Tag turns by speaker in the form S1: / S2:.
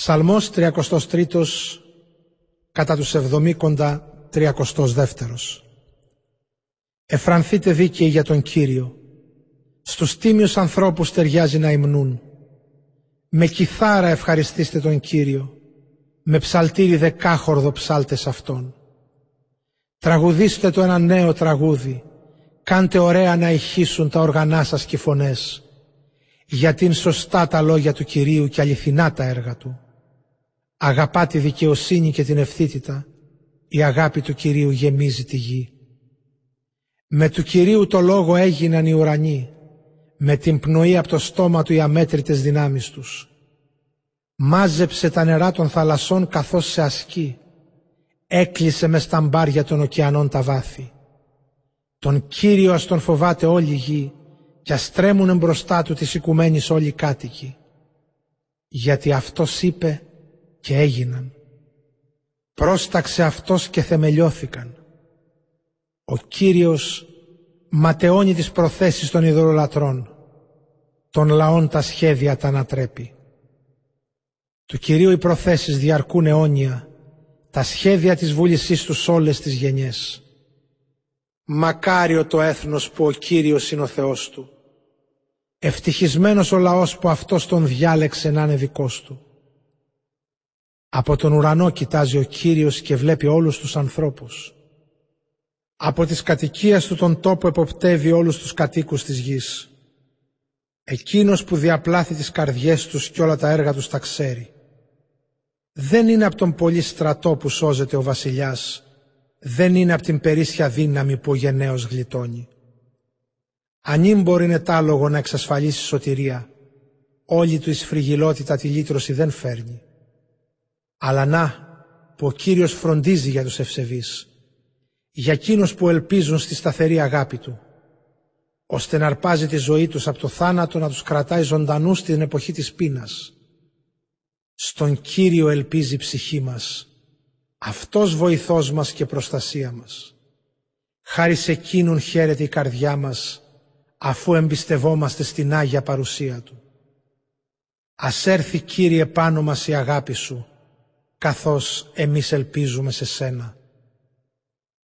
S1: Ψαλμός 33 κατά τους εβδομήκοντα 32 Εφρανθείτε δίκαιοι για τον Κύριο. Στους τίμιους ανθρώπους ταιριάζει να υμνούν. Με κιθάρα ευχαριστήστε τον Κύριο. Με ψαλτήρι δεκάχορδο ψάλτες Αυτόν. Τραγουδήστε το ένα νέο τραγούδι. Κάντε ωραία να ηχήσουν τα οργανά σας και φωνές. Γιατί είναι σωστά τα λόγια του Κυρίου και αληθινά τα έργα Του. Αγαπά τη δικαιοσύνη και την ευθύτητα. Η αγάπη του Κυρίου γεμίζει τη γη. Με του Κυρίου το λόγο έγιναν οι ουρανοί. Με την πνοή από το στόμα του οι αμέτρητες δυνάμεις τους. Μάζεψε τα νερά των θαλασσών καθώς σε ασκεί. Έκλεισε μες στα μπάρια των ωκεανών τα βάθη. Τον Κύριο ας τον φοβάται όλη η γη και ας τρέμουν μπροστά του τις οικουμένης όλοι οι κάτοικοι. Γιατί αυτός είπε και έγιναν. Πρόσταξε αυτός και θεμελιώθηκαν. Ο Κύριος ματαιώνει τις προθέσεις των ειδωλολατρών. Των λαών τα σχέδια τα ανατρέπει. Του Κυρίου οι προθέσεις διαρκούν αιώνια, τα σχέδια της βούλησής τους σε όλες τις γενιές. Μακάριο το έθνος που ο Κύριος είναι ο Θεός του. Ευτυχισμένος ο λαός που αυτός τον διάλεξε να είναι δικός του. Από τον ουρανό κοιτάζει ο Κύριος και βλέπει όλους τους ανθρώπους. Από τις κατοικίες του τον τόπο εποπτεύει όλους τους κατοίκους της γης. Εκείνος που διαπλάθει τις καρδιές τους και όλα τα έργα τους τα ξέρει. Δεν είναι από τον πολύ στρατό που σώζεται ο βασιλιάς. Δεν είναι από την περίσσια δύναμη που ο γενναίος γλιτώνει. Αν μπορεί είναι τάλογο να εξασφαλίσει σωτηρία, όλη του η σφριγιλότητα τη λύτρωση δεν φέρνει. Αλλά να, που ο Κύριος φροντίζει για τους ευσεβείς, για εκείνους που ελπίζουν στη σταθερή αγάπη Του, ώστε να αρπάζει τη ζωή τους από το θάνατο να τους κρατάει ζωντανούς στην εποχή της πείνας. Στον Κύριο ελπίζει η ψυχή μας, Αυτός βοηθός μας και προστασία μας. Χάρη σε εκείνον χαίρεται η καρδιά μας, αφού εμπιστευόμαστε στην Άγια παρουσία Του. Ας έρθει Κύριε πάνω μας η αγάπη Σου, καθώς εμείς ελπίζουμε σε Σένα.